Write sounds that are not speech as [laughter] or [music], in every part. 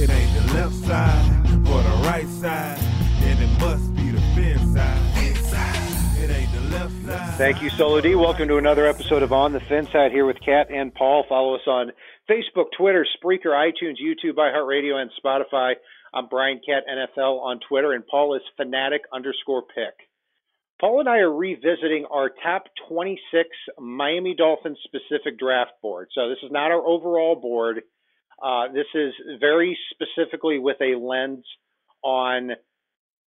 It ain't the left side or the right side, then it must be the fin side. Thank you, Solo D. Welcome to another episode of On the Fin Side here with Kat and Paul. Follow us on Facebook, Twitter, Spreaker, iTunes, YouTube, iHeartRadio, and Spotify. I'm Brian Cat NFL on Twitter, and Paul is fanatic underscore pick. Paul and I are revisiting our top 26 Miami Dolphins specific draft board. So this is not our overall board. Uh, this is very specifically with a lens on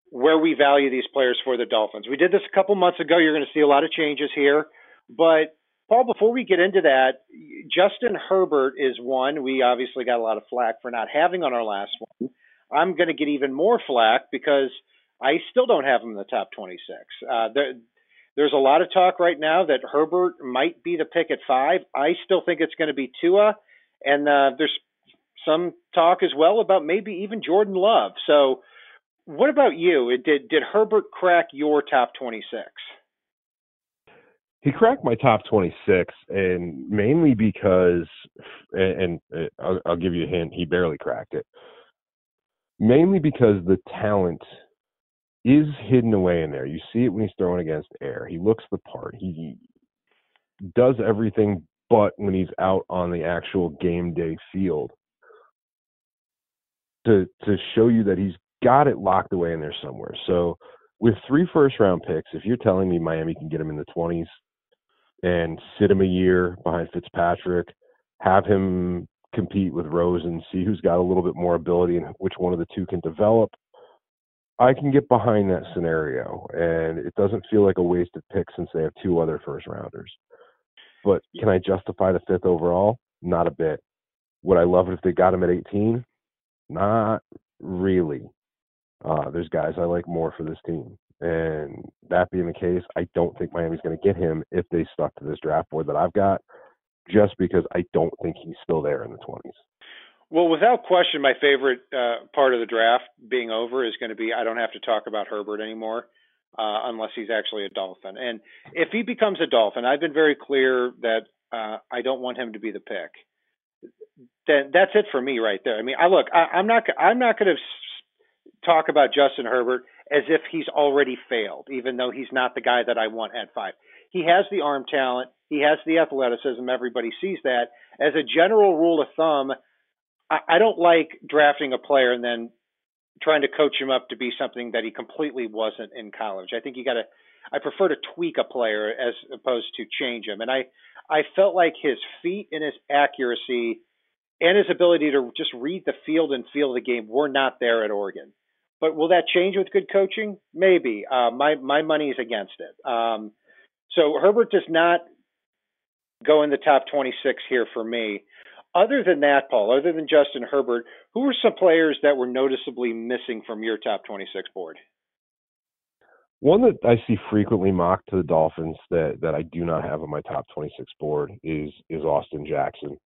where we value these players for the Dolphins. We did this a couple months ago. You're going to see a lot of changes here. But, Paul, before we get into that, Justin Herbert is one we obviously got a lot of flack for not having on our last one. I'm going to get even more flack because I still don't have him in the top 26. Uh, there, there's a lot of talk right now that Herbert might be the pick at five. I still think it's going to be Tua, and uh, there's some talk as well about maybe even Jordan Love. So, what about you? Did did Herbert crack your top 26? He cracked my top 26, and mainly because, and, and uh, I'll, I'll give you a hint, he barely cracked it. Mainly because the talent is hidden away in there. You see it when he's throwing against air. He looks the part. He does everything but when he's out on the actual game day field to to show you that he's got it locked away in there somewhere. So with three first round picks, if you're telling me Miami can get him in the 20s and sit him a year behind Fitzpatrick, have him compete with Rose and see who's got a little bit more ability and which one of the two can develop, I can get behind that scenario. And it doesn't feel like a wasted pick since they have two other first rounders. But can I justify the fifth overall? Not a bit. Would I love it if they got him at 18? Not really. Uh, there's guys I like more for this team. And that being the case, I don't think Miami's going to get him if they stuck to this draft board that I've got, just because I don't think he's still there in the 20s. Well, without question, my favorite uh, part of the draft being over is going to be I don't have to talk about Herbert anymore. Uh, unless he's actually a Dolphin. And if he becomes a Dolphin, I've been very clear that uh, I don't want him to be the pick then that's it for me right there. I mean, I look, I, I'm not, I'm not going to talk about Justin Herbert as if he's already failed, even though he's not the guy that I want at five. He has the arm talent, he has the athleticism. Everybody sees that. As a general rule of thumb, I, I don't like drafting a player and then trying to coach him up to be something that he completely wasn't in college. I think you got to. I prefer to tweak a player as opposed to change him. And I, I felt like his feet and his accuracy and his ability to just read the field and feel the game were not there at Oregon. But will that change with good coaching? Maybe. Uh, my my money is against it. Um, so Herbert does not go in the top 26 here for me. Other than that, Paul, other than Justin Herbert, who were some players that were noticeably missing from your top 26 board? One that I see frequently mocked to the Dolphins that, that I do not have on my top 26 board is is Austin Jackson.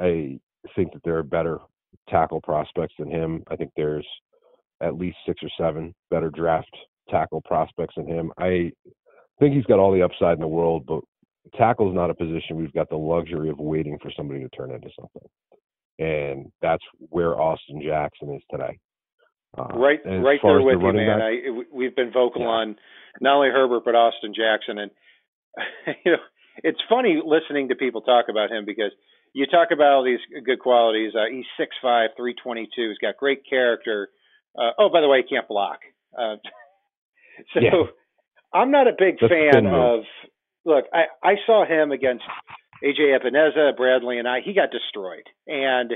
I think that there are better tackle prospects than him. I think there's at least six or seven better draft tackle prospects than him. I think he's got all the upside in the world, but tackle is not a position we've got the luxury of waiting for somebody to turn into something. And that's where Austin Jackson is today. Uh, right, right there with the you, man. Back, I, we've been vocal yeah. on not only Herbert but Austin Jackson, and [laughs] you know, it's funny listening to people talk about him because you talk about all these good qualities. Uh, he's six five, three twenty two. He's got great character. Uh, oh, by the way, he can't block. Uh, [laughs] so yeah. I'm not a big That's fan of. Look, I I saw him against AJ Epenesa, Bradley, and I. He got destroyed, and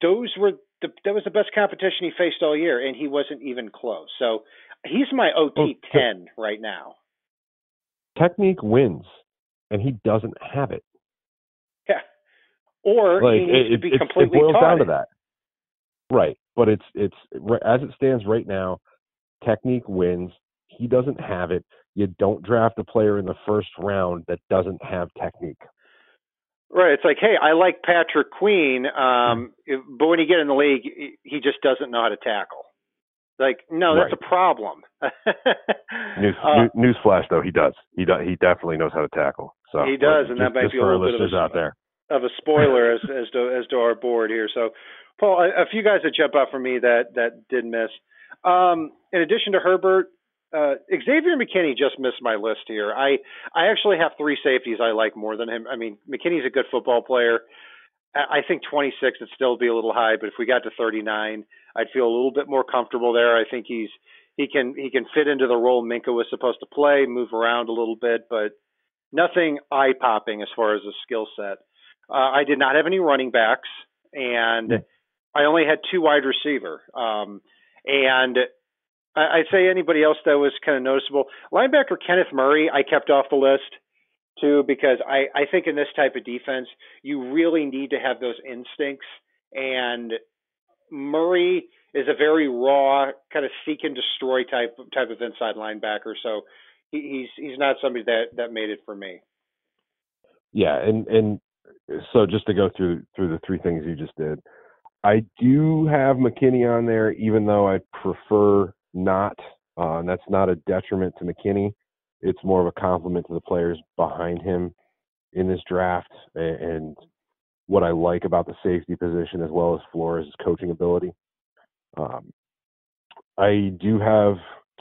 those were the that was the best competition he faced all year, and he wasn't even close. So he's my OT well, ten right now. Technique wins, and he doesn't have it or like, he needs it, to be completely it boils taught down to that. Right, but it's it's as it stands right now. Technique wins. He doesn't have it. You don't draft a player in the first round that doesn't have technique. Right. It's like, hey, I like Patrick Queen, um, but when you get in the league, he just doesn't know how to tackle. Like, no, that's Right. a problem. News, [laughs] Uh, news, newsflash, though, he does. He does. He definitely knows how to tackle. So He does, and that just, might just be a little bit of a out there. Of a spoiler as as to as to our board here. So, Paul, a, a few guys that jump out for me that that did miss. Um, in addition to Herbert, uh, Xavier McKinney just missed my list here. I I actually have three safeties I like more than him. I mean, McKinney's a good football player. I think 26 would still be a little high, but if we got to 39, I'd feel a little bit more comfortable there. I think he's he can he can fit into the role Minkah was supposed to play, move around a little bit, but nothing eye popping as far as a skill set. Uh, I did not have any running backs, and. I only had two wide receiver. Um, and I, I'd say anybody else that was kind of noticeable. Linebacker Kenneth Murray, I kept off the list too because I, I think in this type of defense, you really need to have those instincts. And Murray is a very raw, kind of seek and destroy type type of inside linebacker. So he, he's he's not somebody that that made it for me. Yeah, and and so just to go through through the three things you just did, I do have McKinney on there, even though I prefer not, uh, and that's not a detriment to McKinney. It's more of a compliment to the players behind him in this draft, and, and what I like about the safety position as well as Flores' coaching ability. Um, I do have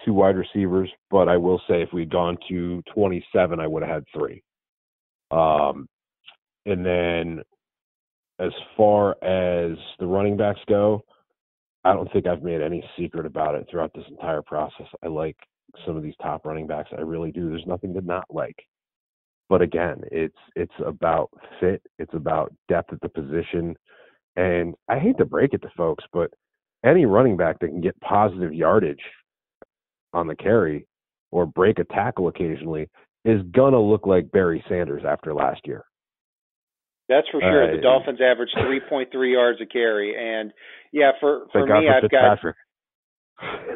two wide receivers, but I will say if we'd gone to 27, I would have had three. Um, and then as far as the running backs go, I don't think I've made any secret about it throughout this entire process. I like some of these top running backs. I really do. There's nothing to not like. But again, it's it's about fit. It's about depth at the position. And I hate to break it to folks, but any running back that can get positive yardage on the carry or break a tackle occasionally is gonna look like Barry Sanders after last year. That's for sure. The Dolphins average 3.3 yards a carry, and yeah, for for Thank me, for I've got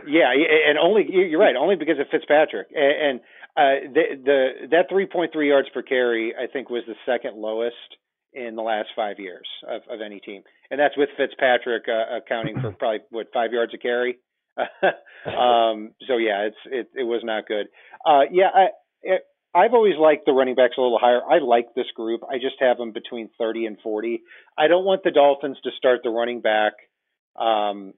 Yeah, and only you're right, only because of Fitzpatrick. And uh, the the that 3.3 yards per carry, I think, was the second lowest in the last five years of, of any team, and that's with Fitzpatrick uh, accounting for [clears throat] probably what five yards a carry. [laughs] [laughs] um, so yeah, it's it it was not good. Uh, yeah, I. It, I've always liked the running backs a little higher. I like this group. I just have them between 30 and 40. I don't want the Dolphins to start the running back um,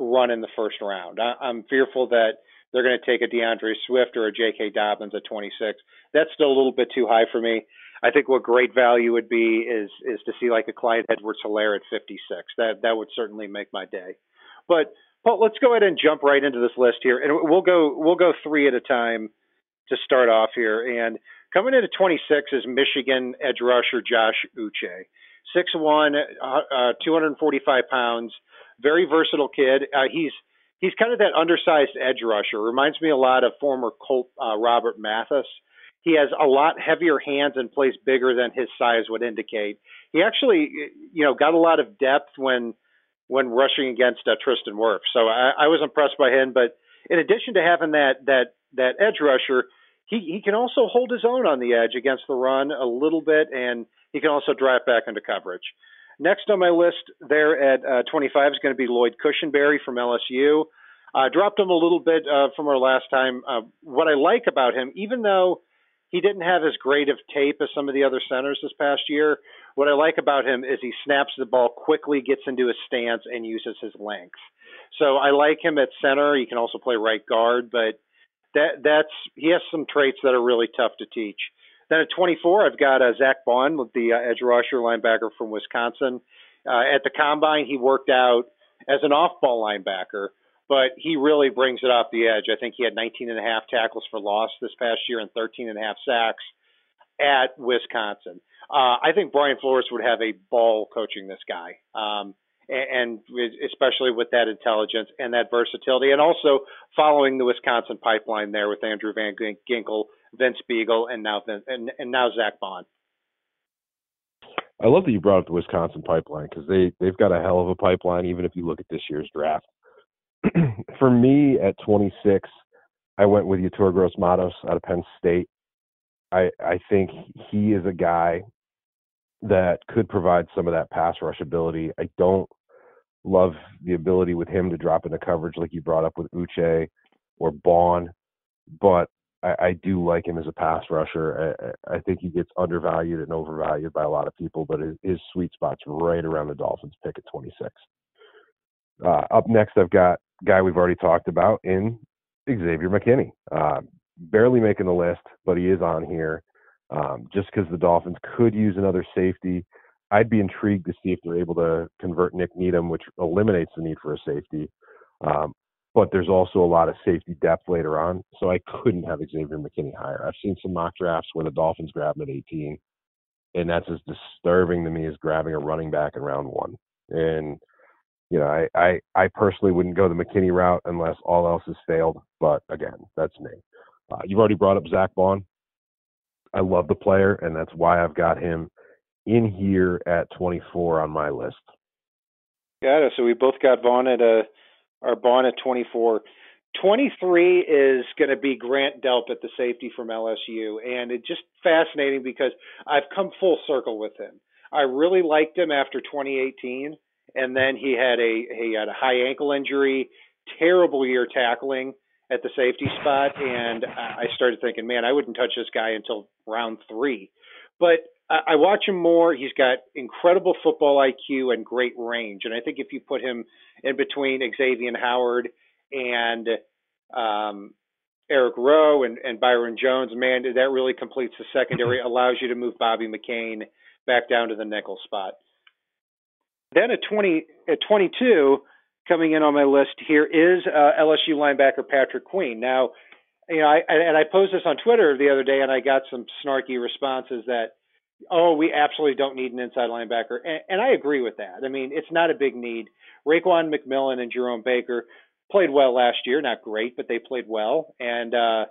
run in the first round. I, I'm fearful that they're going to take a D'Andre Swift or a J.K. Dobbins at 26. That's still a little bit too high for me. I think what great value would be is is to see like a Clyde Edwards-Helaire at 56. That that would certainly make my day. But Paul, let's go ahead and jump right into this list here, and we'll go we'll go three at a time to start off here. And coming into 26 is Michigan edge rusher Josh Uche, 6'1", uh, 245 pounds, very versatile kid. Uh, he's he's kind of that undersized edge rusher. Reminds me a lot of former Colt uh, Robert Mathis. He has a lot heavier hands and plays bigger than his size would indicate. He actually, you know, got a lot of depth when when rushing against uh, Tristan Wirfs. So I, I was impressed by him. But in addition to having that that that edge rusher, he he can also hold his own on the edge against the run a little bit, and he can also drive back into coverage. Next on my list there at uh, 25 is going to be Lloyd Cushenberry from LSU. I uh, dropped him a little bit uh, from our last time. Uh, what I like about him, even though he didn't have as great of tape as some of the other centers this past year, what I like about him is he snaps the ball quickly, gets into his stance, and uses his length. So I like him at center. He can also play right guard, but that that's he has some traits that are really tough to teach. Then at 24, I've got uh, Zack Baun with the uh, edge rusher linebacker from Wisconsin. Uh, at the combine, he worked out as an off-ball linebacker, but he really brings it off the edge. I think he had 19 and a half tackles for loss this past year and 13 and a half sacks at Wisconsin. Uh, I think Brian Flores would have a ball coaching this guy. Um, and especially with that intelligence and that versatility, and also following the Wisconsin pipeline there with Andrew Van Ginkel, Vince Biegel, and now and, now Zack Baun. I love that you brought up the Wisconsin pipeline because they they've got a hell of a pipeline. Even if you look at this year's draft, [clears throat] for me at 26, I went with Yetur Gross Matos out of Penn State. I I think he is a guy that could provide some of that pass rush ability. I don't love the ability with him to drop into coverage like you brought up with Uche or Baun, but I, I do like him as a pass rusher. I, I think he gets undervalued and overvalued by a lot of people, but his, his sweet spot's right around the Dolphins pick at 26. Uh, up next, I've got guy we've already talked about in Xavier McKinney. Uh, barely making the list, but he is on here um, just because the Dolphins could use another safety. I'd be intrigued to see if they're able to convert Nik Needham, which eliminates the need for a safety. Um, but there's also a lot of safety depth later on, so I couldn't have Xavier McKinney higher. I've seen some mock drafts where the Dolphins grab him at 18, and that's as disturbing to me as grabbing a running back in round one. And you know, I I, I personally wouldn't go the McKinney route unless all else has failed. But again, that's me. Uh, you've already brought up Zack Baun. I love the player, and that's why I've got him in here at 24 on my list. Got it. So we both got Baun at a our Baun at 24. 23 is going to be Grant Delpit at the safety from LSU, and it's just fascinating because I've come full circle with him. I really liked him after 2018, and then he had a he had a high ankle injury, terrible year tackling at the safety spot, and I started thinking, man, I wouldn't touch this guy until round three. But I watch him more. He's got incredible football IQ and great range. And I think if you put him in between Xavier Howard and um, Eric Rowe and, and Byron Jones, man, that really completes the secondary, [laughs] allows you to move Bobby McCain back down to the nickel spot. Then at 20 at 22, coming in on my list here is uh, LSU linebacker Patrick Queen. Now, you know, I and I posed this on Twitter the other day, and I got some snarky responses that oh, we absolutely don't need an inside linebacker. And, and I agree with that. I mean, it's not a big need. Raekwon McMillan and Jerome Baker played well last year. Not great, but they played well. And uh,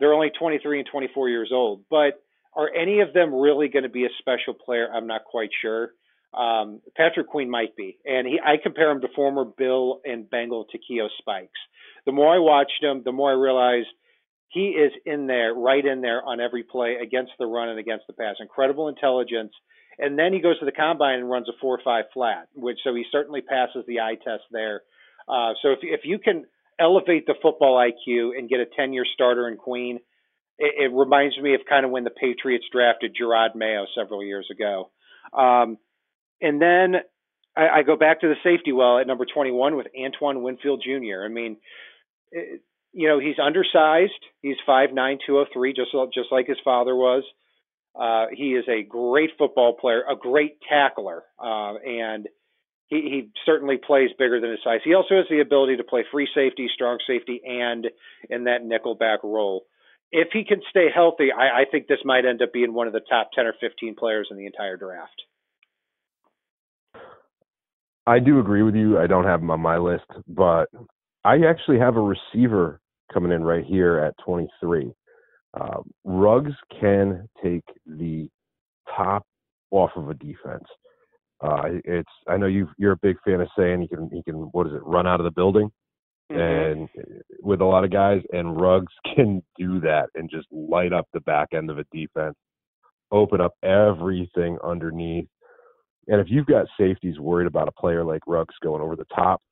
they're only 23 and 24 years old. But are any of them really going to be a special player? I'm not quite sure. Um, Patrick Queen might be, and he, I compare him to former Bill and Bengal Takeo Spikes. The more I watched him, the more I realized he is in there, right in there on every play against the run and against the pass. Incredible intelligence. And then he goes to the combine and runs a four-five flat, which so he certainly passes the eye test there. Uh, so if if you can elevate the football IQ and get a 10-year starter in Queen, it, it reminds me of kind of when the Patriots drafted Jerod Mayo several years ago. Um, and then I, I go back to the safety well at number 21 with Antoine Winfield Jr. I mean, it, you know, he's undersized. He's five nine two oh three, just just like his father was. Uh, he is a great football player, a great tackler, uh, and he, he certainly plays bigger than his size. He also has the ability to play free safety, strong safety, and in that nickelback role. If he can stay healthy, I, I think this might end up being one of the top ten or fifteen players in the entire draft. I do agree with you. I don't have him on my list, but I actually have a receiver coming in right here at 23. Uh, Ruggs can take the top off of a defense. Uh, it's I know you you're a big fan of saying he can he can what is it run out of the building, mm-hmm. and with a lot of guys and Ruggs [laughs] can do that and just light up the back end of a defense, open up everything underneath. And if you've got safeties worried about a player like Ruggs going over the top,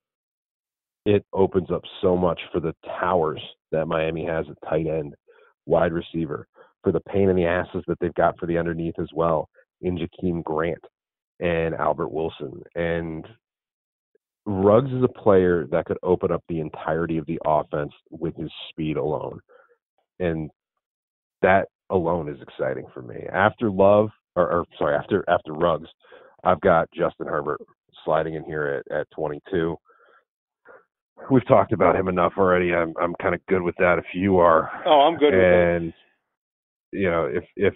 it opens up so much for the towers that Miami has at tight end, wide receiver, for the pain in the asses that they've got for the underneath as well in Jakeem Grant and Albert Wilson. And Ruggs is a player that could open up the entirety of the offense with his speed alone. And that alone is exciting for me. After Love, or, or sorry, after after Ruggs, I've got Justin Herbert sliding in here at, at 22 we've talked about him enough already. I'm I'm kind of good with that. If you are, oh, I'm good. And you know, if if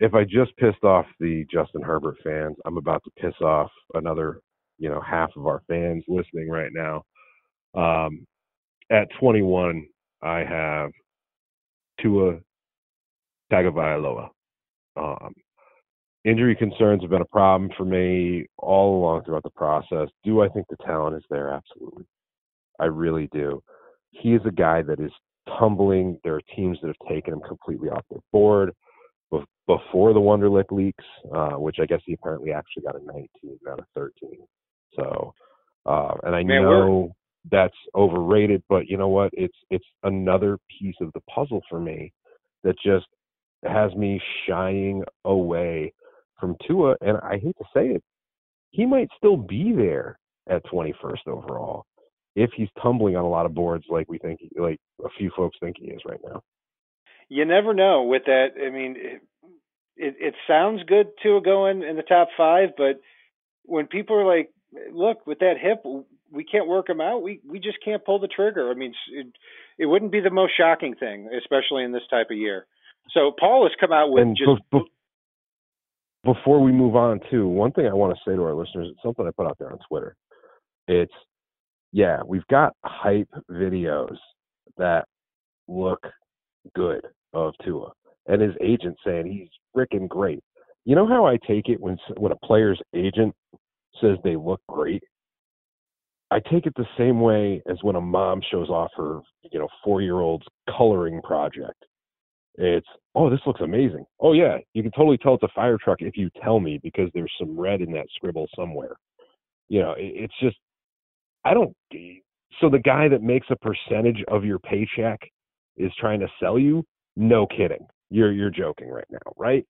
if I just pissed off the Justin Herbert fans, I'm about to piss off another you know half of our fans listening right now. Um, at 21, I have Tua Tagovailoa. Um, injury concerns have been a problem for me all along throughout the process. Do I think the talent is there? Absolutely. I really do. He is a guy that is tumbling. There are teams that have taken him completely off their board before the Wonderlic leaks, uh, which I guess he apparently actually got a 19, not a 13. So, uh, and I Man, know that's overrated, but you know what? It's it's another piece of the puzzle for me that just has me shying away from Tua. And I hate to say it, he might still be there at 21st overall if he's tumbling on a lot of boards like we think, like a few folks think he is right now. You never know with that. I mean, it, it, it sounds good to go in in the top five, but when people are like, "Look, with that hip, we can't work him out. We we just can't pull the trigger." I mean, it, it wouldn't be the most shocking thing, especially in this type of year. So Paul has come out with and just. be- be- before we move on, to one thing I want to say to our listeners, it's something I put out there on Twitter. It's yeah, we've got hype videos that look good of Tua and his agent saying he's freaking great. You know how I take it when when a player's agent says they look great? I take it the same way as when a mom shows off her, you know, 4-year-old's coloring project. It's, "Oh, this looks amazing." "Oh yeah, you can totally tell it's a fire truck if you tell me because there's some red in that scribble somewhere." You know, it, it's just I don't so the guy that makes a percentage of your paycheck is trying to sell you? No kidding. You're you're joking right now, right?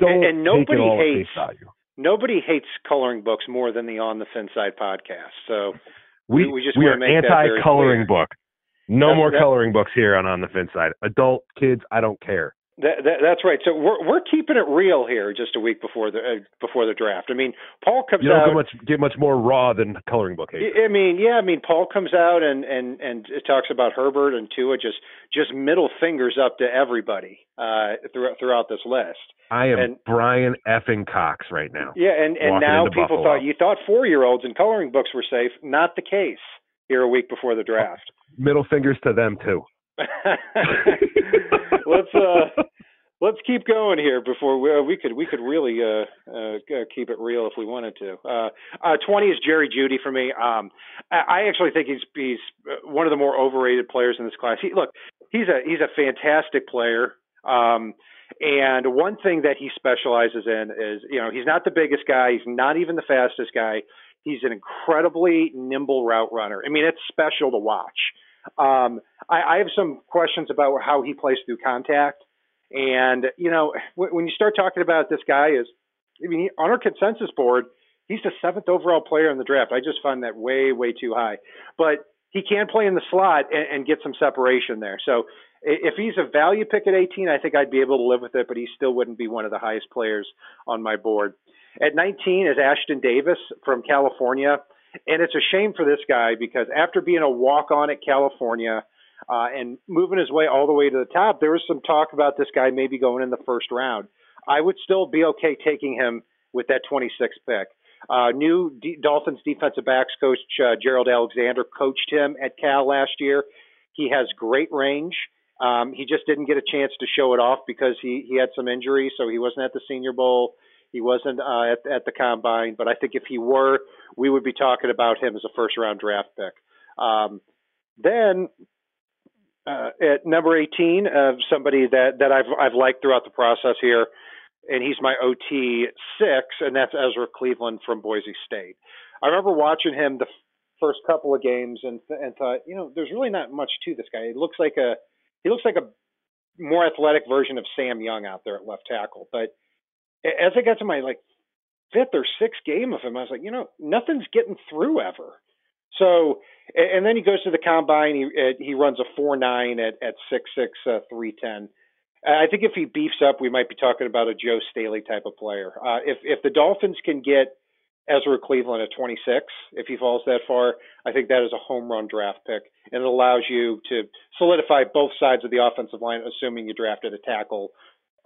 Don't and, and nobody take it all hates value. nobody hates coloring books more than the On the Fin Side podcast. So [laughs] We we just we are make anti-coloring book. No That- more that- coloring books here on on the fin side. Adult kids, I don't care. That, that, that's right. So we're we're keeping it real here, just a week before the uh, before the draft. I mean, Paul comes You don't out. get much get much more raw than coloring book. I mean, yeah, I mean, Paul comes out and and and it talks about Herbert and Tua, just just middle fingers up to everybody uh, throughout throughout this list. I am and- Brian effing Cox right now. Yeah, and and now people Buffalo. thought you thought four year olds and coloring books were safe. Not the case here a week before the draft. Middle fingers to them too. [laughs] [laughs] let's uh let's keep going here before we, uh, we could we could really uh, uh uh, keep it real if we wanted to. Uh, uh 20 is Jerry Jeudy for me. Um I, I actually think he's he's uh, one of the more overrated players in this class. He look, he's a he's a fantastic player. Um and one thing that he specializes in is, you know, he's not the biggest guy, he's not even the fastest guy. He's an incredibly nimble route runner. I mean, it's special to watch. Um, I, I have some questions about how he plays through contact. And, you know, when, you start talking about this guy is, I mean, he, on our consensus board, he's the seventh overall player in the draft. I just find that way, way too high. But he can play in the slot and, and get some separation there. So if he's a value pick at 18, I think I'd be able to live with it, but he still wouldn't be one of the highest players on my board. At 19 is Ashtyn Davis from California. And it's a shame for this guy because after being a walk on at California uh, and moving his way all the way to the top, there was some talk about this guy maybe going in the first round. I would still be okay taking him with that 26th pick. Uh, new D- Dolphins defensive backs coach uh, Gerald Alexander coached him at Cal last year. He has great range. Um, he just didn't get a chance to show it off because he, he had some injuries, so he wasn't at the Senior Bowl. He wasn't uh, at, at the combine, but I think if he were, we would be talking about him as a first round draft pick. Um, then uh, at number 18, uh, somebody that, that I've, I've liked throughout the process here, and he's my OT six, and that's Ezra Cleveland from Boise State. I remember watching him the first couple of games and and thought, you know, there's really not much to this guy. He looks like a he looks like a more athletic version of Sam Young out there at left tackle. But as I got to my like fifth or sixth game of him, I was like, you know, nothing's getting through ever. So, and then he goes to the combine. He uh, he runs a four nine at at six six uh, three ten. I think if he beefs up, we might be talking about a Joe Staley type of player. Uh, if if the Dolphins can get Ezra Cleveland at 26, if he falls that far, I think that is a home run draft pick, and it allows you to solidify both sides of the offensive line, assuming you drafted a tackle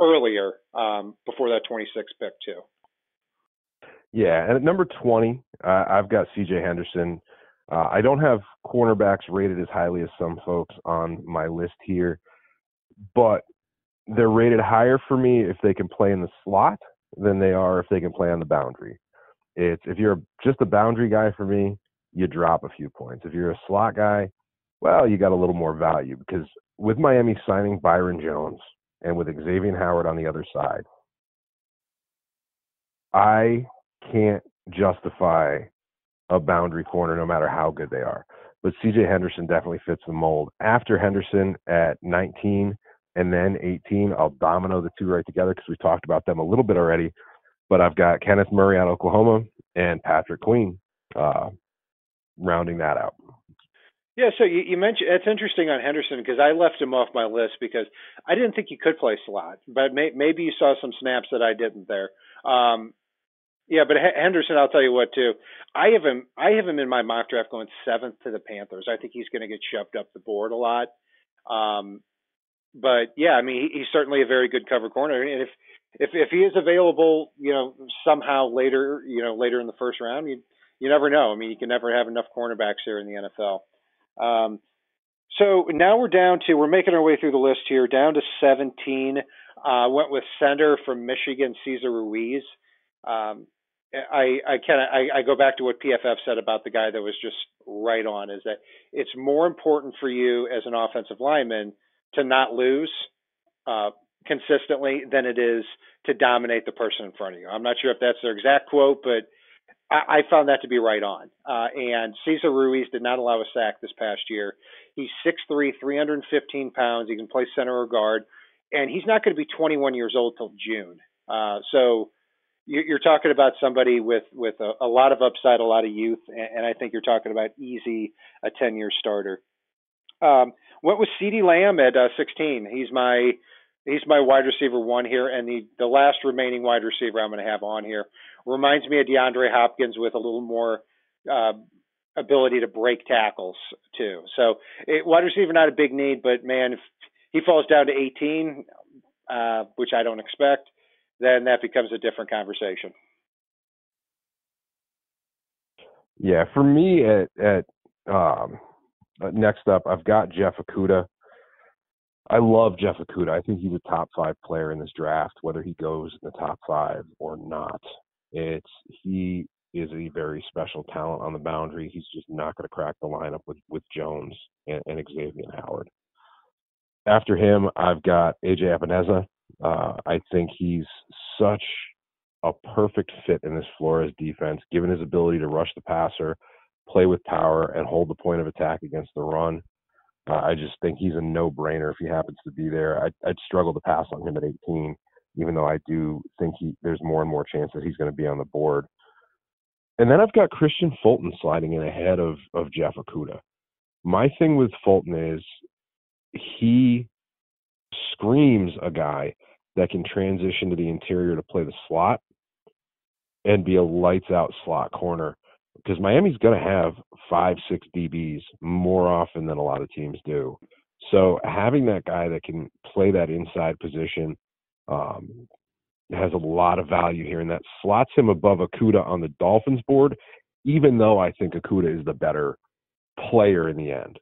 earlier um, before that 26 pick too. Yeah, and at number 20, uh, I've got C.J. Henderson. Uh, I don't have cornerbacks rated as highly as some folks on my list here, but they're rated higher for me if they can play in the slot than they are if they can play on the boundary. It's if you're just a boundary guy for me, you drop a few points. If you're a slot guy, well, you got a little more value because with Miami signing Byron Jones and with Xavier Howard on the other side, I can't justify a boundary corner no matter how good they are. But CJ Henderson definitely fits the mold. After Henderson at 19 and then 18, I'll domino the two right together because we talked about them a little bit already. But I've got Kenneth Murray out of Oklahoma and Patrick Queen uh, rounding that out. Yeah, so you, you mentioned it's interesting on Henderson because I left him off my list because I didn't think he could play slot, but may, maybe you saw some snaps that I didn't there. Um, yeah, but Henderson, I'll tell you what too. I have him. I have him in my mock draft going seventh to the Panthers. I think he's going to get shoved up the board a lot. Um, but yeah, I mean, he, he's certainly a very good cover corner, and if if if he is available, you know, somehow later, you know, later in the first round, you you never know. I mean, you can never have enough cornerbacks here in the NFL. Um, so now we're down to we're making our way through the list here, down to 17. Uh, went with center from Michigan, Cesar Ruiz. Um, I I kind of I, I go back to what PFF said about the guy that was just right on is that it's more important for you as an offensive lineman to not lose uh, consistently than it is to dominate the person in front of you. I'm not sure if that's their exact quote, but I, found that to be right on. Uh, and Cesar Ruiz did not allow a sack this past year. He's 6'3", 315 pounds. He can play center or guard, and he's not going to be 21 years old till June. Uh, so you're talking about somebody with with a, a lot of upside, a lot of youth, and, I think you're talking about easy a 10 year starter. Um, went with CeeDee Lamb at uh, 16. He's my he's my wide receiver one here, and the the last remaining wide receiver I'm going to have on here reminds me of DeAndre Hopkins with a little more uh, ability to break tackles too. So it, wide receiver not a big need, but man, if he falls down to 18, uh, which I don't expect, then that becomes a different conversation. Yeah, for me at at um, next up, I've got Jeff Okudah. I love Jeff Okudah. I think he's a top five player in this draft, whether he goes in the top five or not. It's he is a very special talent on the boundary. He's just not going to crack the lineup with with Jones and, and Xavier Howard. After him, I've got AJ Epenesa. Uh, I think he's such a perfect fit in this Flores defense, given his ability to rush the passer, play with power, and hold the point of attack against the run. Uh, I just think he's a no-brainer if he happens to be there. I'd, I'd struggle to pass on him at 18, even though I do think he there's more and more chance that he's going to be on the board. And then I've got Kristian Fulton sliding in ahead of of Jeff Okudah. My thing with Fulton is he screams a guy that can transition to the interior to play the slot and be a lights out slot corner because Miami's going to have five, six DBs more often than a lot of teams do. So having that guy that can play that inside position um, has a lot of value here, and that slots him above Okudah on the Dolphins board, even though I think Okudah is the better player in the end.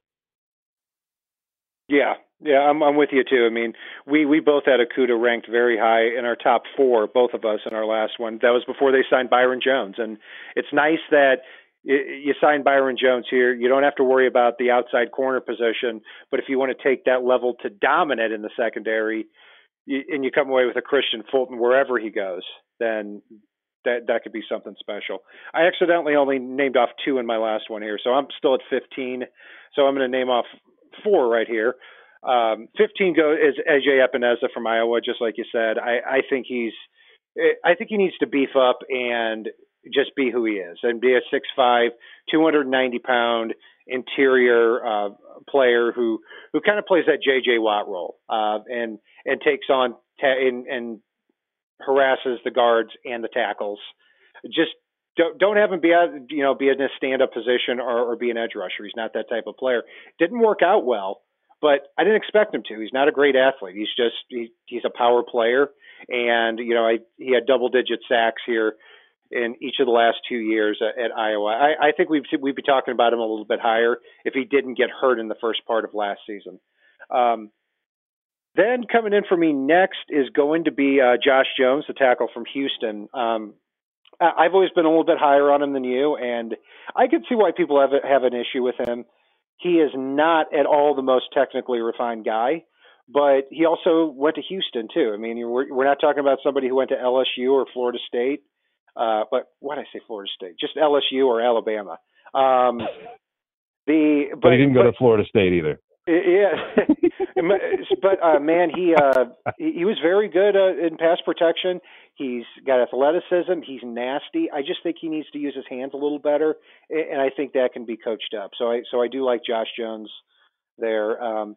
Yeah, yeah, I'm I'm with you too. I mean, we we both had Okudah ranked very high in our top four, both of us in our last one. That was before they signed Byron Jones, and it's nice that you sign Byron Jones here. You don't have to worry about the outside corner position, but if you want to take that level to dominate in the secondary, and you come away with a Kristian Fulton wherever he goes, then that that could be something special. I accidentally only named off two in my last one here, so I'm still at 15. So I'm going to name off four right here. Um, 15 go is AJ Epenesa from Iowa, just like you said. I, I think he's, I think he needs to beef up and just be who he is and be a 6'5", 290 pound interior uh, player who who kind of plays that JJ Watt role uh, and and takes on ta- and, and harasses the guards and the tackles. Just don't don't have him be you know be in a stand up position or, or be an edge rusher. He's not that type of player. Didn't work out well but I didn't expect him to. He's not a great athlete. He's just he, he's a power player, and you know I he had double digit sacks here in each of the last two years at, at Iowa. I, I think we'd we'd be talking about him a little bit higher if he didn't get hurt in the first part of last season. Um, Then coming in for me next is going to be uh, Josh Jones, the tackle from Houston. Um, I've always been a little bit higher on him than you, and I can see why people have have an issue with him. He is not at all the most technically refined guy, but he also went to Houston too. I mean, we're, we're not talking about somebody who went to LSU or Florida State, uh, but why did I say Florida State? Just LSU or Alabama. Um, the but, but he didn't go but, to Florida State either. Yeah, [laughs] but uh, man, he uh, he was very good uh, in pass protection. He's got athleticism. He's nasty. I just think he needs to use his hands a little better, and I think that can be coached up. So I so I do like Josh Jones there. Um,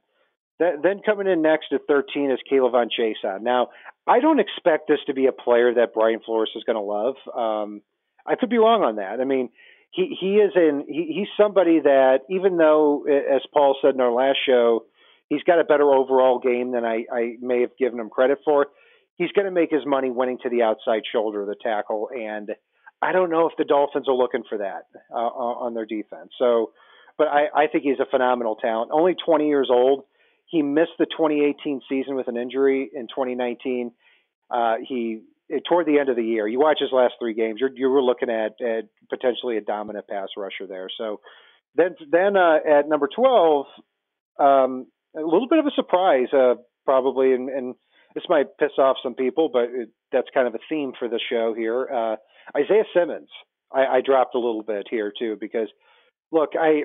that, then coming in next at 13 is K'Lavon Chaisson. Now I don't expect this to be a player that Brian Flores is going to love. Um, I could be wrong on that. I mean, he he is in he, he's somebody that even though as Paul said in our last show he's got a better overall game than I, I may have given him credit for. He's going to make his money winning to the outside shoulder of the tackle, and I don't know if the Dolphins are looking for that uh, on their defense. So, but I, I think he's a phenomenal talent. Only 20 years old. He missed the 2018 season with an injury in 2019. Uh, he toward the end of the year, you watch his last three games, you're you were looking at, at potentially a dominant pass rusher there. So then then uh, at number twelve, um, a little bit of a surprise, uh, probably, and, and this might piss off some people, but it, that's kind of a theme for the show here. Uh, Isaiah Simmons, I, I dropped a little bit here too because, look, I.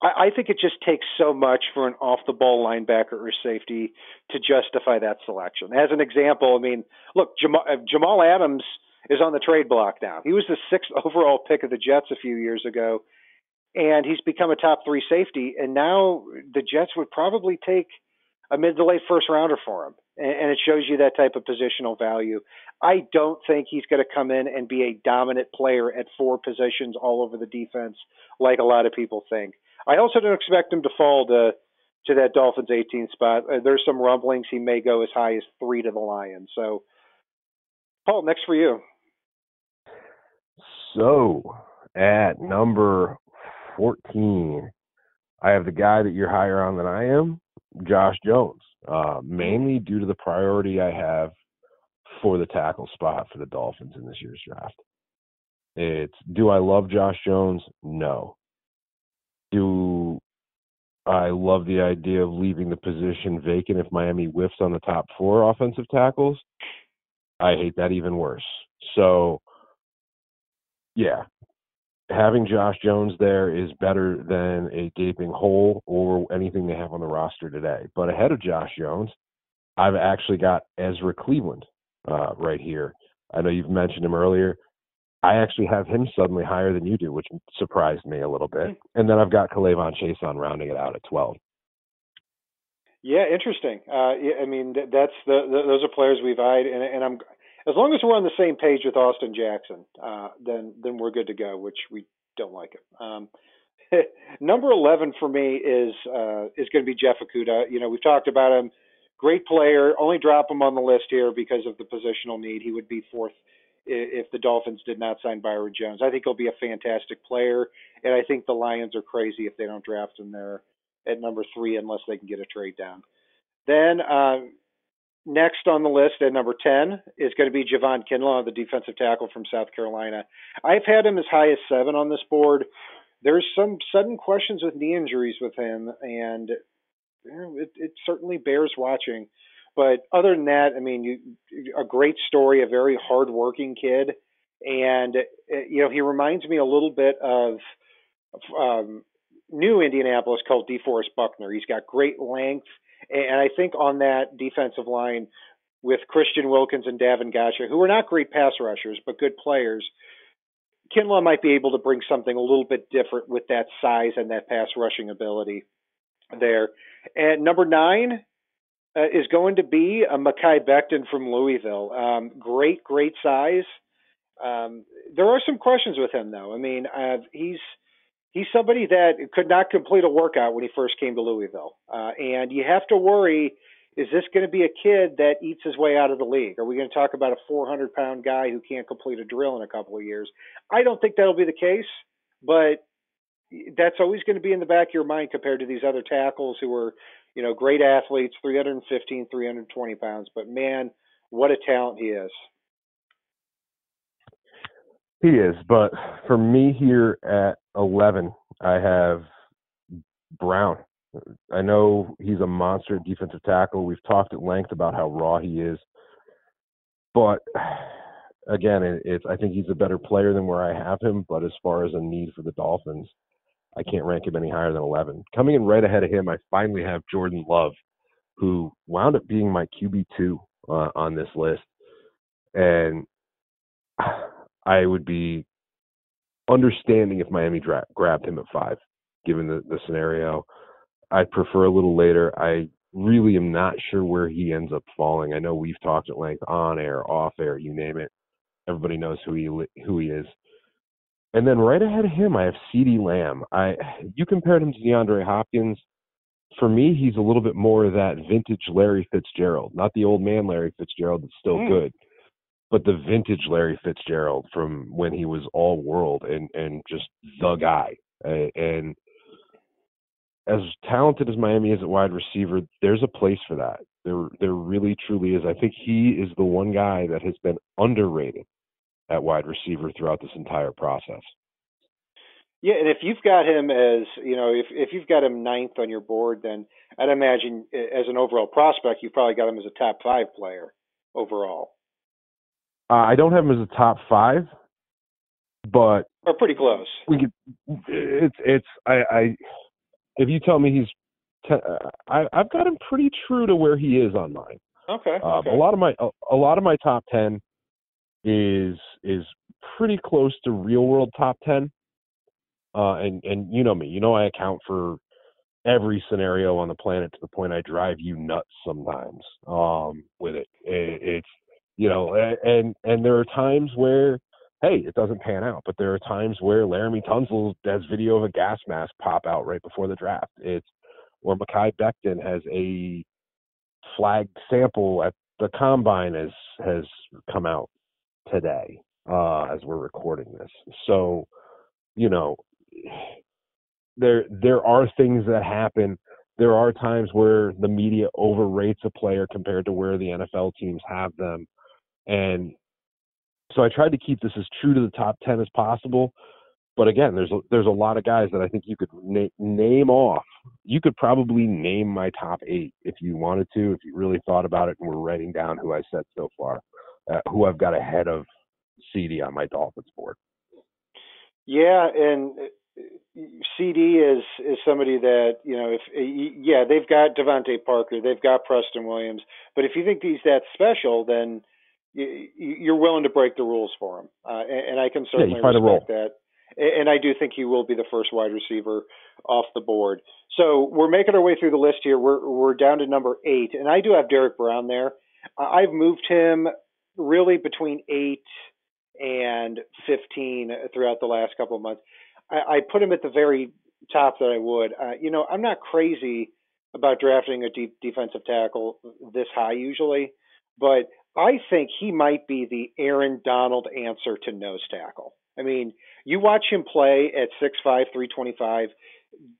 Uh, I, think it just takes so much for an off the ball linebacker or safety to justify that selection. As an example, I mean, look, Jamal, uh, Jamal Adams is on the trade block now. He was the sixth overall pick of the Jets a few years ago, and he's become a top three safety. And now the Jets would probably take a mid to late first rounder for him. And, it shows you that type of positional value. I don't think he's going to come in and be a dominant player at four positions all over the defense like a lot of people think. I also don't expect him to fall to to that Dolphins 18 spot. Uh, there's some rumblings he may go as high as three to the Lions. So, Paul, next for you. So, at number 14, I have the guy that you're higher on than I am, Josh Jones, uh, mainly due to the priority I have for the tackle spot for the Dolphins in this year's draft. It's do I love Josh Jones? No. Do I love the idea of leaving the position vacant if Miami whiffs on the top four offensive tackles? I hate that even worse. So, yeah, having Josh Jones there is better than a gaping hole or anything they have on the roster today. But ahead of Josh Jones, I've actually got Ezra Cleveland uh, right here. I know you've mentioned him earlier. I actually have him suddenly higher than you do, which surprised me a little bit. And then I've got K'Lavon Chaisson rounding it out at 12. Yeah, interesting. Uh, I mean, that's the, the, those are players we've eyed, and, and I'm as long as we're on the same page with Austin Jackson, uh, then then we're good to go. Which we don't like him. Um, [laughs] number eleven for me is uh, is going to be Jeff Okudah. You know, we've talked about him. Great player. Only drop him on the list here because of the positional need. He would be fourth if the Dolphins did not sign Byron Jones. I think he'll be a fantastic player, and I think the Lions are crazy if they don't draft him there at number three unless they can get a trade down. Then uh, next on the list at number 10 is going to be Javon Kinlaw, the defensive tackle from South Carolina. I've had him as high as seven on this board. There's some sudden questions with knee injuries with him, and it, it certainly bears watching. But other than that, I mean, you, a great story, a very hardworking kid, and uh, you know he reminds me a little bit of um, new Indianapolis called DeForest Buckner. He's got great length, and I think on that defensive line with Christian Wilkins and Davon Godchaux, who are not great pass rushers but good players, Kinlaw might be able to bring something a little bit different with that size and that pass rushing ability there. And number nine, uh, is going to be a Mekhi Becton from Louisville. Um, great, great size. Um, there are some questions with him, though. I mean, uh, he's he's somebody that could not complete a workout when he first came to Louisville, uh, and you have to worry: is this going to be a kid that eats his way out of the league? Are we going to talk about a 400 pound guy who can't complete a drill in a couple of years? I don't think that'll be the case, but that's always going to be in the back of your mind compared to these other tackles who are You know, great athletes, 315, 320 pounds, but man, what a talent he is. He is, but for me here at 11, I have Brown. I know he's a monster defensive tackle. We've talked at length about how raw he is, but again, it's I think he's a better player than where I have him. But as far as a need for the Dolphins, I can't rank him any higher than 11. Coming in right ahead of him, I finally have Jordan Love, who wound up being my QB two uh, on this list, and [sighs] I would be understanding if Miami dra- grabbed him at five, given the, the scenario. I prefer a little later. I really am not sure where he ends up falling. I know we've talked at length on air, off air, you name it. Everybody knows who he who he is. And then right ahead of him, I have CeeDee Lamb. I you compared him to DeAndre Hopkins. For me, he's a little bit more of that vintage Larry Fitzgerald, not the old man Larry Fitzgerald that's still mm. good, but the vintage Larry Fitzgerald from when he was all world and and just the guy. And as talented as Miami is at wide receiver, there's a place for that. There there really truly is. I think he is the one guy that has been underrated at wide receiver throughout this entire process. Yeah, and if you've got him as you know, if if you've got him ninth on your board, then I'd imagine as an overall prospect, you've probably got him as a top five player overall. Uh, I don't have him as a top five, but or pretty close. We could. It's it's I, I if you tell me he's, ten, uh, I I've got him pretty true to where he is on mine. Okay. Um, okay. A lot of my a, a lot of my top ten is is pretty close to real world top ten. Uh, and and you know me, you know I account for every scenario on the planet to the point I drive you nuts sometimes um, with it. it. It's you know, and and there are times where hey, it doesn't pan out, but there are times where Laremy Tunsil has video of a gas mask pop out right before the draft. It's or Mekhi Becton has a flagged sample at the combine has has come out today uh, as we're recording this. So, you know, [sighs] there there are things that happen. There are times where the media overrates a player compared to where the NFL teams have them, and so I tried to keep this as true to the top ten as possible. But again, there's a, there's a lot of guys that I think you could na- name off. You could probably name my top eight if you wanted to, if you really thought about it and were writing down who I said so far uh, who I've got ahead of CeeDee on my Dolphins board. Yeah, and CeeDee is is somebody that you know if uh, yeah they've got DeVante Parker, they've got Preston Williams, but if you think he's that special, then you're willing to break the rules for him, uh, and, I can certainly yeah, respect that. And I do think he will be the first wide receiver off the board. So we're making our way through the list here. We're we're down to number eight, and I do have Derrick Brown there. I've moved him really between eight and 15 throughout the last couple of months. I, I put him at the very top that I would. Uh, you know, I'm not crazy about drafting a deep defensive tackle this high usually, but I think he might be the Aaron Donald answer to nose tackle. I mean, you watch him play at 6'5, 325.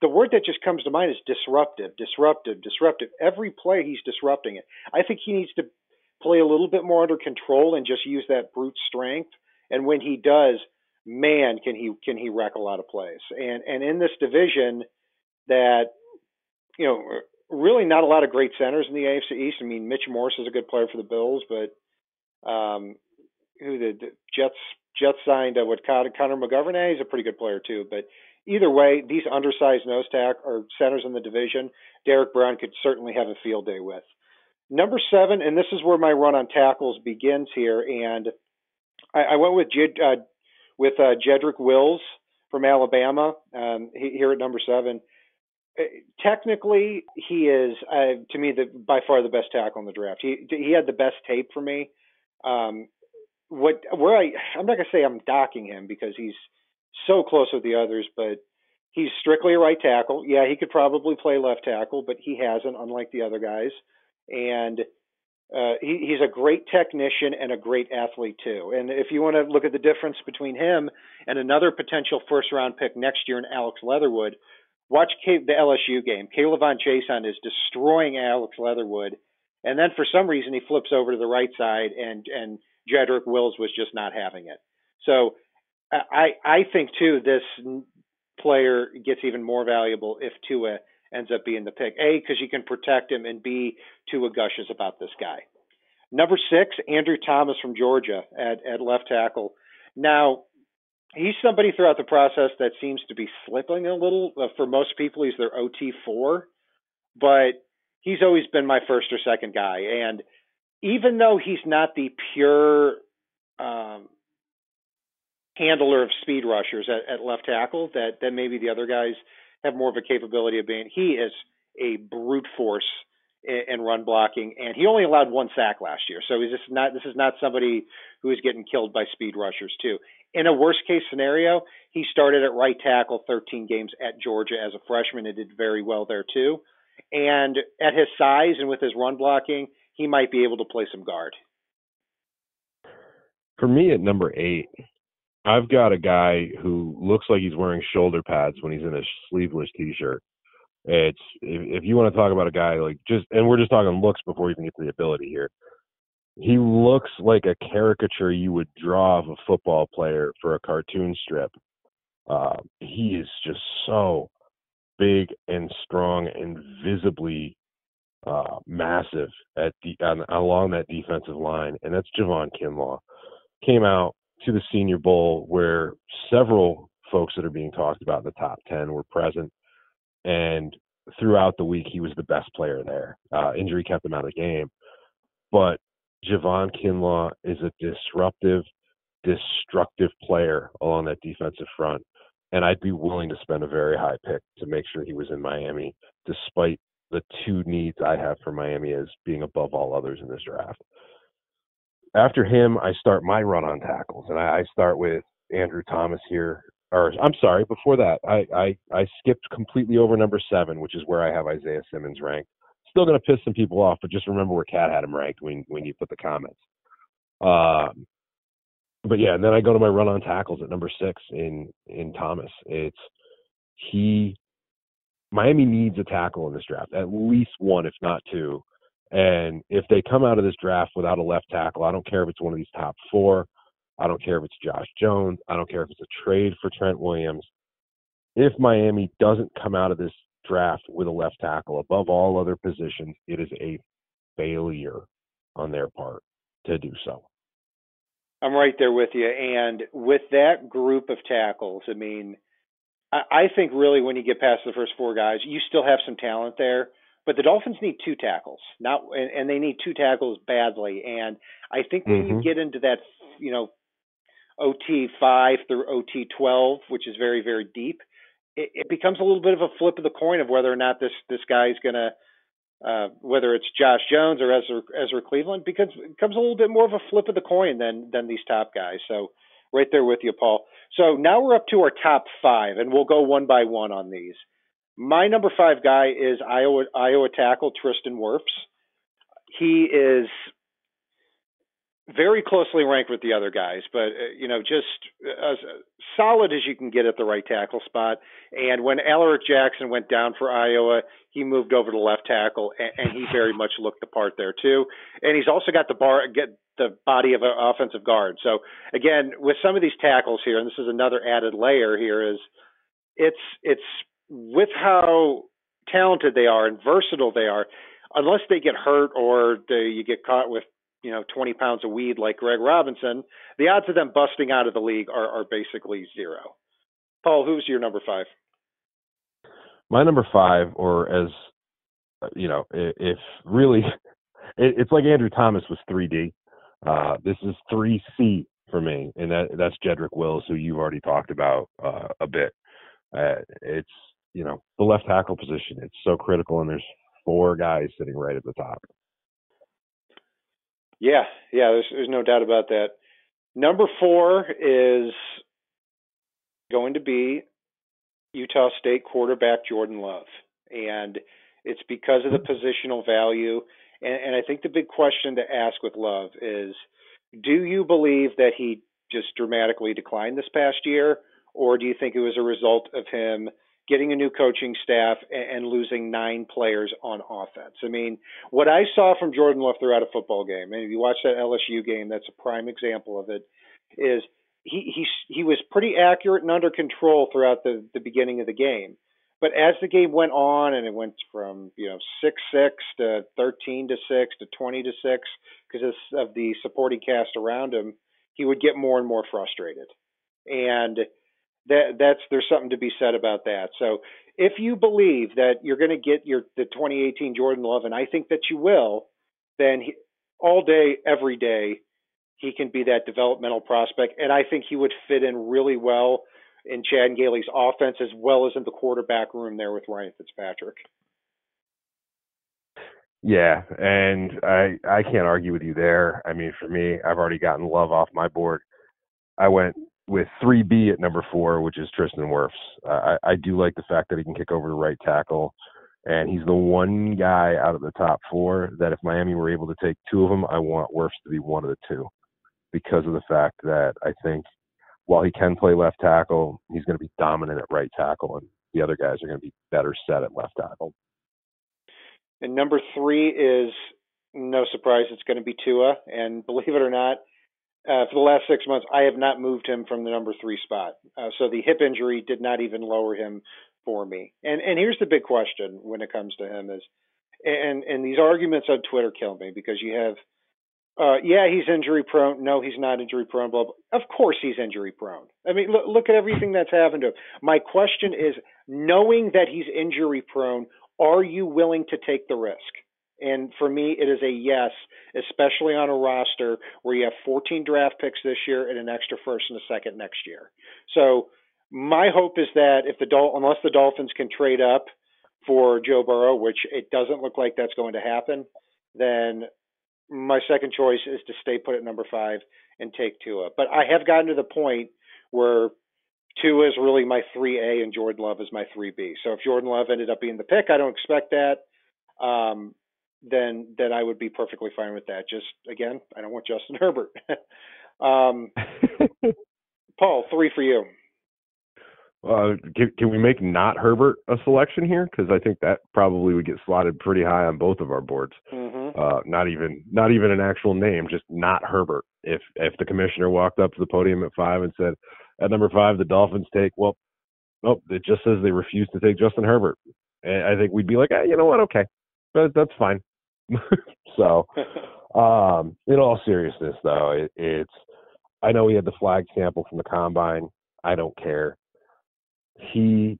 The word that just comes to mind is disruptive, disruptive, disruptive. Every play, he's disrupting it. I think he needs to play a little bit more under control and just use that brute strength. And when he does, man, can he can he wreck a lot of plays. And and in this division, that you know, really not a lot of great centers in the AFC East. I mean, Mitch Morse is a good player for the Bills, but um, who the, the Jets Jets signed uh, what Connor, Connor McGovern? He's a pretty good player too, but. Either way, these undersized nose tack or centers in the division, Derrick Brown could certainly have a field day with. Number seven, and this is where my run on tackles begins here, and I, I went with Jed, uh, with uh, Jedrick Wills from Alabama um, here at number seven. Uh, technically, he is uh, to me the by far the best tackle in the draft. He he had the best tape for me. Um, what where I I'm not gonna say I'm docking him because he's so close with the others, but he's strictly a right tackle. Yeah, he could probably play left tackle, but he hasn't, unlike the other guys and uh, he, he's a great technician and a great athlete too. And if you want to look at the difference between him and another potential first round pick next year in Alex Leatherwood, watch K- the LSU game. K'Lavon Chaisson is destroying Alex Leatherwood, and then for some reason he flips over to the right side, and and Jedrick Wills was just not having it. So I I think too this player gets even more valuable if Tua ends up being the pick. A because you can protect him, and B Tua gushes about this guy. Number six, Andrew Thomas from Georgia at at left tackle. Now he's somebody throughout the process that seems to be slipping a little. Uh, for most people, he's their OT four, but he's always been my first or second guy. And even though he's not the pure um, handler of speed rushers at, at left tackle, that that maybe the other guys have more of a capability of being, he is a brute force and run blocking, and he only allowed one sack last year. So he's just not. This is not somebody who is getting killed by speed rushers too. In a worst case scenario, he started at right tackle 13 games at Georgia as a freshman and did very well there too. And at his size and with his run blocking, he might be able to play some guard. For me at number eight, I've got a guy who looks like he's wearing shoulder pads when he's in a sleeveless t-shirt. It's if, if you want to talk about a guy like just, and we're just talking looks before we even get to the ability here he looks like a caricature you would draw of a football player for a cartoon strip. Uh, he is just so big and strong and visibly uh, massive at the on, along that defensive line, and that's Javon Kinlaw. Came out to the Senior Bowl where several folks that are being talked about in the top ten were present, and throughout the week he was the best player there. Uh, injury kept him out of the game, but Javon Kinlaw is a disruptive, destructive player along that defensive front. And I'd be willing to spend a very high pick to make sure he was in Miami, despite the two needs I have for Miami as being above all others in this draft. After him, I start my run on tackles, and I, I start with Andrew Thomas here. Or I'm sorry, before that, I, I I skipped completely over number seven, which is where I have Isaiah Simmons ranked still going to piss some people off, but just remember where Cat had him ranked when when you put the comments. Um, but yeah, and then I go to my run on tackles at number six in in Thomas. It's he Miami needs a tackle in this draft, at least one, if not two. And if they come out of this draft without a left tackle, I don't care if it's one of these top four. I don't care if it's Josh Jones. I don't care if it's a trade for Trent Williams. If Miami doesn't come out of this draft with a left tackle above all other positions, it is a failure on their part to do so. I'm right there with you. And with that group of tackles, I mean, I, think really when you get past the first four guys, you still have some talent there. But the Dolphins need two tackles, not and, and they need two tackles badly. And I think when mm-hmm. you get into that, you know, OT five through OT twelve, which is very very deep, it, it becomes a little bit of a flip of the coin of whether or not this this guy is going to uh, whether it's Josh Jones or Ezra, Ezra Cleveland, because it becomes a little bit more of a flip of the coin than than these top guys. So right there with you, Paul. So now we're up to our top five, and we'll go one by one on these. My number five guy is Iowa Iowa tackle Tristan Wirfs. He is very closely ranked with the other guys, but uh, you know, just as solid as you can get at the right tackle spot. And when Alaric Jackson went down for Iowa, he moved over to left tackle, and, and he very much looked the part there too. And he's also got the bar, get the body of an offensive guard. So again, with some of these tackles here, and this is another added layer here, is it's it's with how talented they are and versatile they are unless they get hurt or they, you get caught with you know 20 pounds of weed like Greg Robinson, the odds of them busting out of the league are, are basically zero. Paul, who's your number five? My number five, or as you know, if really, [laughs] it's like Andrew Thomas was 3D. Uh, this is 3C for me, and that that's Jedrick Wills, who you've already talked about uh, a bit. Uh, it's you know the left tackle position. It's so critical, and there's four guys sitting right at the top. Yeah, yeah, there's there's no doubt about that. Number four is going to be Utah State quarterback Jordan Love, and it's because of the mm-hmm. positional value. And, and I think the big question to ask with Love is, do you believe that he just dramatically declined this past year, or do you think it was a result of him getting a new coaching staff, and, losing nine players on offense. I mean, what I saw from Jordan Love throughout a football game, and if you watch that LSU game, that's a prime example of it. Is he he he was pretty accurate and under control throughout the the beginning of the game. But as the game went on and it went from you know six six to thirteen to six to twenty to six because of the supporting cast around him, he would get more and more frustrated, and that that's there's something to be said about that. So if you believe that you're going to get your the 2018 Jordan Love, and I think that you will, then he, all day, every day, he can be that developmental prospect, and I think he would fit in really well in Chan Gailey's offense as well as in the quarterback room there with Ryan Fitzpatrick. Yeah, and I I can't argue with you there. I mean, for me, I've already gotten love off my board. I went with 3B at number four, which is Tristan Wirfs. Uh, I, I do like the fact that he can kick over the right tackle, and he's the one guy out of the top four that if Miami were able to take two of them, I want Wirfs to be one of the two because of the fact that I think while he can play left tackle, he's going to be dominant at right tackle, and the other guys are going to be better set at left tackle. And number three is no surprise, it's going to be Tua. And believe it or not, uh, for the last six months, I have not moved him from the number three spot. Uh, so the hip injury did not even lower him for me. And and here's the big question when it comes to him is, and and these arguments on Twitter kill me because you have uh, yeah, he's injury prone. No, he's not injury prone. Blah, blah. Of course, he's injury prone. I mean, look, look at everything that's happened to him. My question is, knowing that he's injury prone, are you willing to take the risk? And for me, it is a yes, especially on a roster where you have 14 draft picks this year and an extra first and a second next year. So my hope is that if the Dol- unless the Dolphins can trade up for Joe Burrow, which it doesn't look like that's going to happen, then my second choice is to stay put at number five and take Tua. But I have gotten to the point where Tua is really my 3A and Jordan Love is my 3B. So if Jordan Love ended up being the pick, I don't expect that. Um, then then I would be perfectly fine with that. Just again, I don't want Justin [laughs] Herbert. um, [laughs] Paul, three for you. Uh, can, can we make not Herbert a selection here? Because I think that probably would get slotted pretty high on both of our boards. Mm-hmm. Uh, not even not even an actual name, just not Herbert. If if the commissioner walked up to the podium at five and said, at number five, the Dolphins take well, nope, it just says they refuse to take Justin Herbert. And I think we'd be like, eh, you know what, okay, but that's fine. [laughs] so, um, in all seriousness, though, it, it's I know he had the flag sample from the combine. I don't care he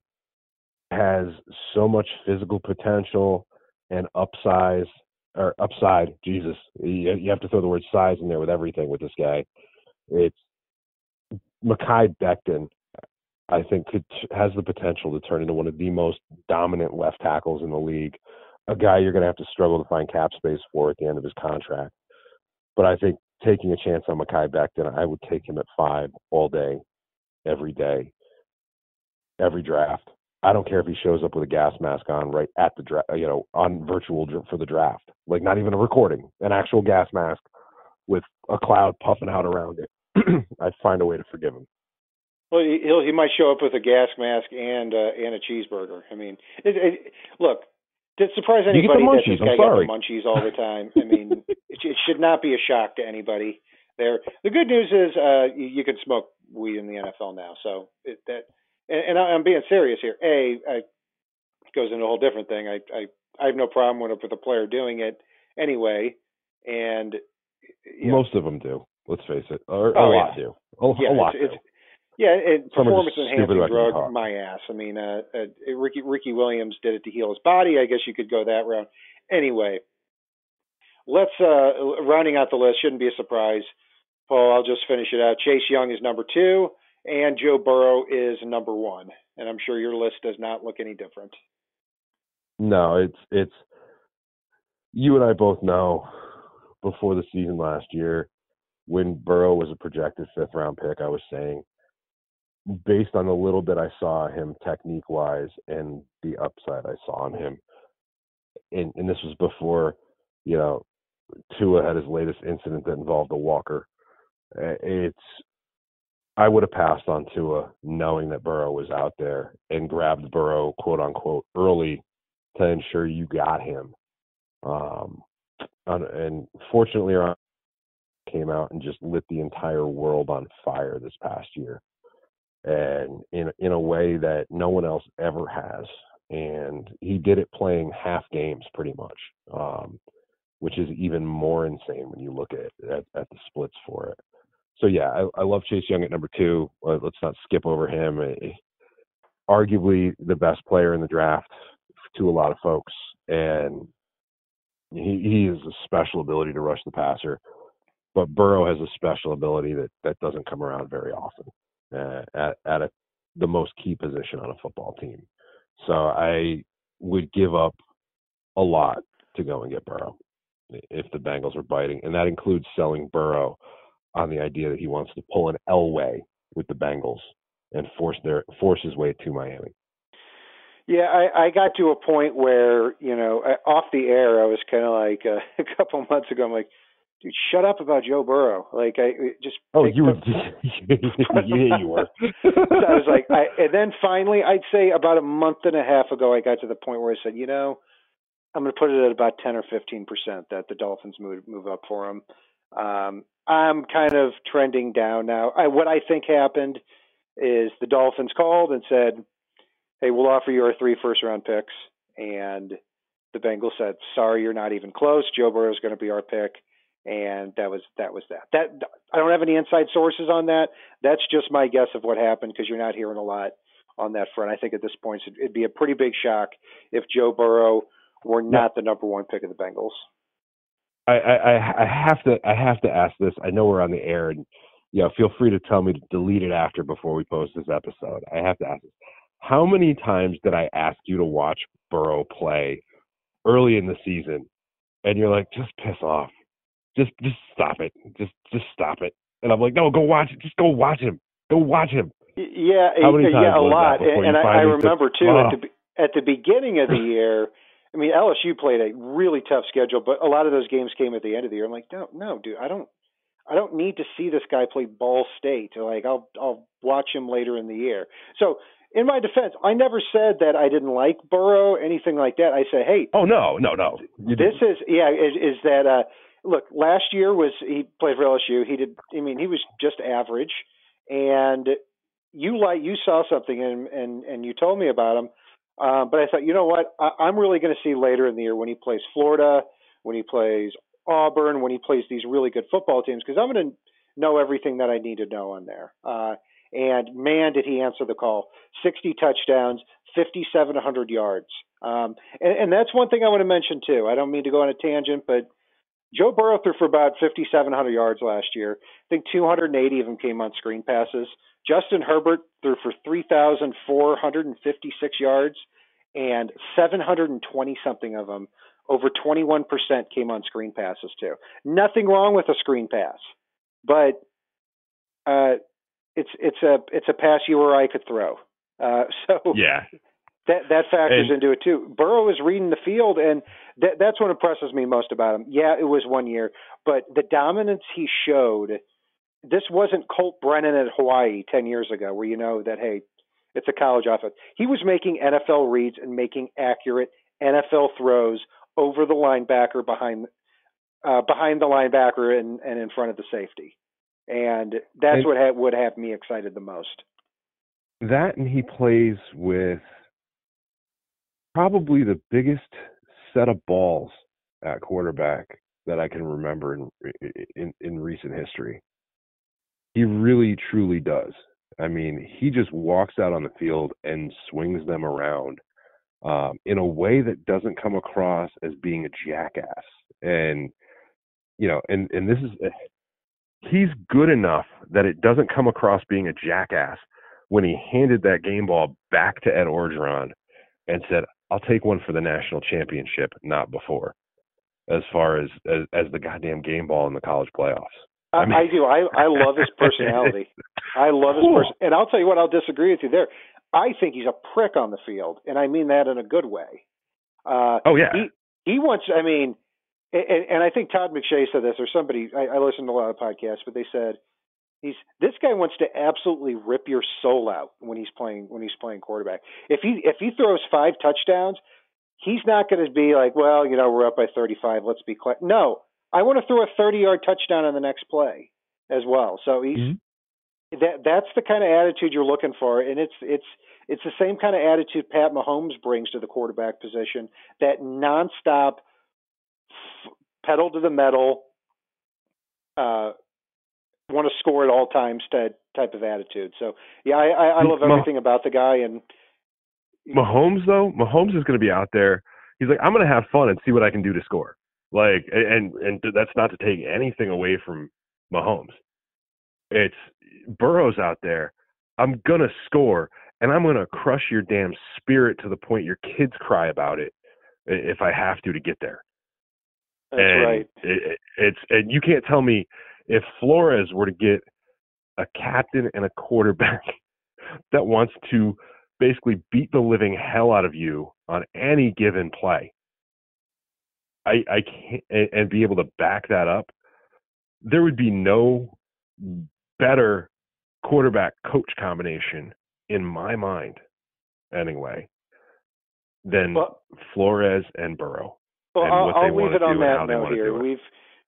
has so much physical potential and upsize or upside. Jesus, you, you have to throw the word size in there with everything with this guy. It's Mekhi Becton. I think could has the potential to turn into one of the most dominant left tackles in the league. A guy you're going to have to struggle to find cap space for at the end of his contract. But I think taking a chance on Mekhi Becton, I would take him at five all day, every day every draft. I don't care if he shows up with a gas mask on right at the draft, you know, on virtual for the draft. Like not even a recording, an actual gas mask with a cloud puffing out around it. [clears throat] I'd find a way to forgive him. Well, he'll he might show up with a gas mask and uh, and a cheeseburger. I mean, it, it, look, did surprise anybody that this guy got the munchies all the time. I mean, [laughs] it, it should not be a shock to anybody. There, the good news is uh, you, you can smoke weed in the NFL now, so it, that and, and I'm being serious here. A, I, goes into a whole different thing. I, I, I have no problem with with a player doing it anyway, and most know, of them do. Let's face it, or, oh, a lot yeah. do. A, yeah, a lot it's, do. It's, yeah, it, performance enhancing drug, my ass. I mean, uh, uh, Ricky Ricky Williams did it to heal his body. I guess you could go that route. Anyway, let's uh, rounding out the list. Shouldn't be a surprise. Paul, I'll just finish it out. Chase Young is number two and Joe Burrow is number one. And I'm sure your list does not look any different. No, it's it's you and I both know before the season last year when Burrow was a projected fifth round pick, I was saying based on the little bit I saw him technique wise and the upside I saw in him, and, and this was before, you know, Tua had his latest incident that involved a walker. It's I would have passed on Tua knowing that Burrow was out there and grabbed Burrow, quote unquote, early to ensure you got him. Um, and fortunately, came out and just lit the entire world on fire this past year, and in in a way that no one else ever has. And he did it playing half games pretty much, um, which is even more insane when you look at, at at the splits for it. So yeah, I, I love Chase Young at number two. Let's not skip over him. Arguably the best player in the draft to a lot of folks, and he, he has a special ability to rush the passer, but Burrow has a special ability that that doesn't come around very often uh, at at a, the most key position on a football team. So I would give up a lot to go and get Burrow if the Bengals are biting, and that includes selling Burrow on the idea that he wants to pull an Elway with the Bengals and force their force his way to Miami. Yeah, I, I got to a point where you know, off the air, I was kind of like uh, [laughs] a couple months ago. I'm like, dude, shut up about Joe Burrow. Like, I just oh, you were, [laughs] yeah, you were. so I was like, I, and then finally, I'd say about a month and a half ago, I got to the point where I said, you know, I'm going to put it at about 10 or 15 percent that the Dolphins move move up for him. Um, I'm kind of trending down now. I, what I think happened is the Dolphins called and said hey, we'll offer you our three first round picks. And the Bengals said, sorry, you're not even close. Joe Burrow is going to be our pick. And that was that was that. That I don't have any inside sources on that. That's just my guess of what happened because you're not hearing a lot on that front. I think at this point it'd be a pretty big shock if Joe Burrow were not the number one pick of the Bengals. I, I, I have to I have to ask this. I know we're on the air, and you know, feel free to tell me to delete it after before we post this episode. I have to ask this. How many times did I ask you to watch Burrow play early in the season, and you're like, just piss off, just just stop it, just just stop it, and I'm like, no, go watch it, just go watch him, go watch him. Yeah, yeah, a lot, and, and I, I remember too oh. at the at the beginning of the [laughs] year. I mean, LSU played a really tough schedule, but a lot of those games came at the end of the year. I'm like, no, no, dude, I don't, I don't need to see this guy play Ball State. Like, I'll, I'll watch him later in the year. So in my defense, I never said that I didn't like Burrow, anything like that. I said, hey, oh no, no, no. You this didn't. is yeah, is, is that uh, look? Last year was he played for LSU. He did. I mean, he was just average, and you like you saw something and and and you told me about him. Uh, but I thought, you know what? I, I'm really going to see later in the year when he plays Florida, when he plays Auburn, when he plays these really good football teams, because I'm going to know everything that I need to know on there. Uh, and man, did he answer the call. 60 touchdowns, 5,700 yards. Um, and, and that's one thing I want to mention, too. I don't mean to go on a tangent, but Joe Burrow threw for about 5,700 yards last year. I think 280 of them came on screen passes. Justin Herbert threw for 3,456 yards, and 720 something of them, over 21% came on screen passes, too. Nothing wrong with a screen pass, but uh, it's it's a it's a pass you or I could throw. Uh, [laughs] so yeah, that that factors and, into it too. Burrow is reading the field, and that, that's what impresses me most about him. Yeah, it was one year, but the dominance he showed. This wasn't Colt Brennan at Hawaii ten years ago, where you know that hey, it's a college offense. He was making NFL reads and making accurate NFL throws over the linebacker behind uh, behind the linebacker and, and in front of the safety and that's and what ha- would have me excited the most. That and he plays with probably the biggest set of balls at quarterback that I can remember in in, in recent history. He really truly does. I mean, he just walks out on the field and swings them around um, in a way that doesn't come across as being a jackass. And you know, and and this is he's good enough that it doesn't come across being a jackass when he handed that game ball back to Ed Orgeron and said, "I'll take one for the national championship, not before." As far as as, as the goddamn game ball in the college playoffs. I, mean, I do. I I love his [laughs] personality. I love his cool. person. And I'll tell you what. I'll disagree with you there. I think he's a prick on the field, and I mean that in a good way. Uh, oh yeah. He he wants. I mean, and, and I think Todd McShay said this, or somebody. I, I listened to a lot of podcasts, but they said He's this guy wants to absolutely rip your soul out when he's playing when he's playing quarterback. If he if he throws five touchdowns, he's not going to be like, well, you know, we're up by 35. Let's be quick. No, I want to throw a 30 yard touchdown on the next play as well. So he's mm-hmm. that that's the kind of attitude you're looking for, and it's it's it's the same kind of attitude Pat Mahomes brings to the quarterback position. That nonstop f- pedal to the metal. Uh, want to score at all times type type of attitude. So yeah, I, I, I love everything about the guy. And Mahomes though, Mahomes is going to be out there. He's like, I'm going to have fun and see what I can do to score. Like, and and that's not to take anything away from Mahomes. It's Burrow's out there. I'm gonna score, and I'm gonna crush your damn spirit to the point your kids cry about it if I have to to get there. That's and right. It, it's and you can't tell me if Flores were to get a captain and a quarterback [laughs] that wants to basically beat the living hell out of you on any given play, I, I can't and, be able to back that up, there would be no better quarterback coach combination in my mind, anyway, than well, Flores and Burrow. Well, and I'll, I'll leave it on that note here. We've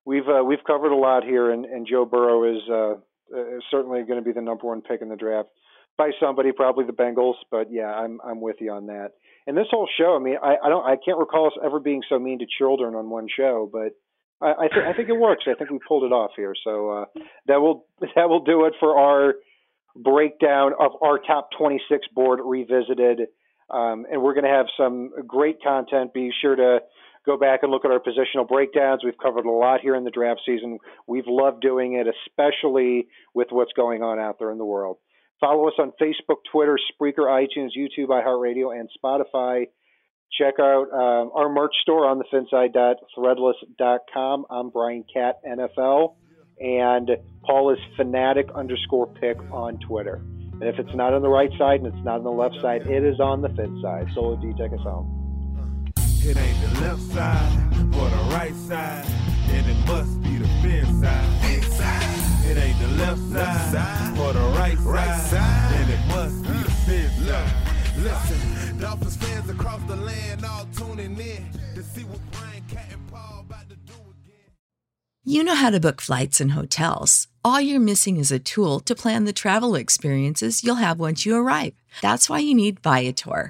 we've uh, we've covered a lot here, and, and Joe Burrow is uh, uh, certainly going to be the number one pick in the draft by somebody, probably the Bengals. But yeah, I'm I'm with you on that. And this whole show, I mean, I, I don't I can't recall us ever being so mean to children on one show, but I I, th- I think it works. I think we pulled it off here. So uh, that will [laughs] that will do it for our breakdown of our top 26 board revisited. Um, and we're going to have some great content. Be sure to go back and look at our positional breakdowns. We've covered a lot here in the draft season. We've loved doing it, especially with what's going on out there in the world. Follow us on Facebook, Twitter, Spreaker, iTunes, YouTube, iHeartRadio, and Spotify. Check out um, our merch store on thefinside.threadless.com. I'm Brian Cat NFL, and Paul is fanatic underscore pick on Twitter. And if it's not on the right side and it's not on the left side, it is on the fin side. Solo D, take us home. It ain't the left side or the right side, and it must be the fin side. Inside. It ain't the left side, side or the right, right side, side, and it must be the fin side. Listen, Dolphins fans across the land all tuning in to see what Brian Cat and Paul about to do again. You know how to book flights and hotels. All you're missing is a tool to plan the travel experiences you'll have once you arrive. That's why you need Viator.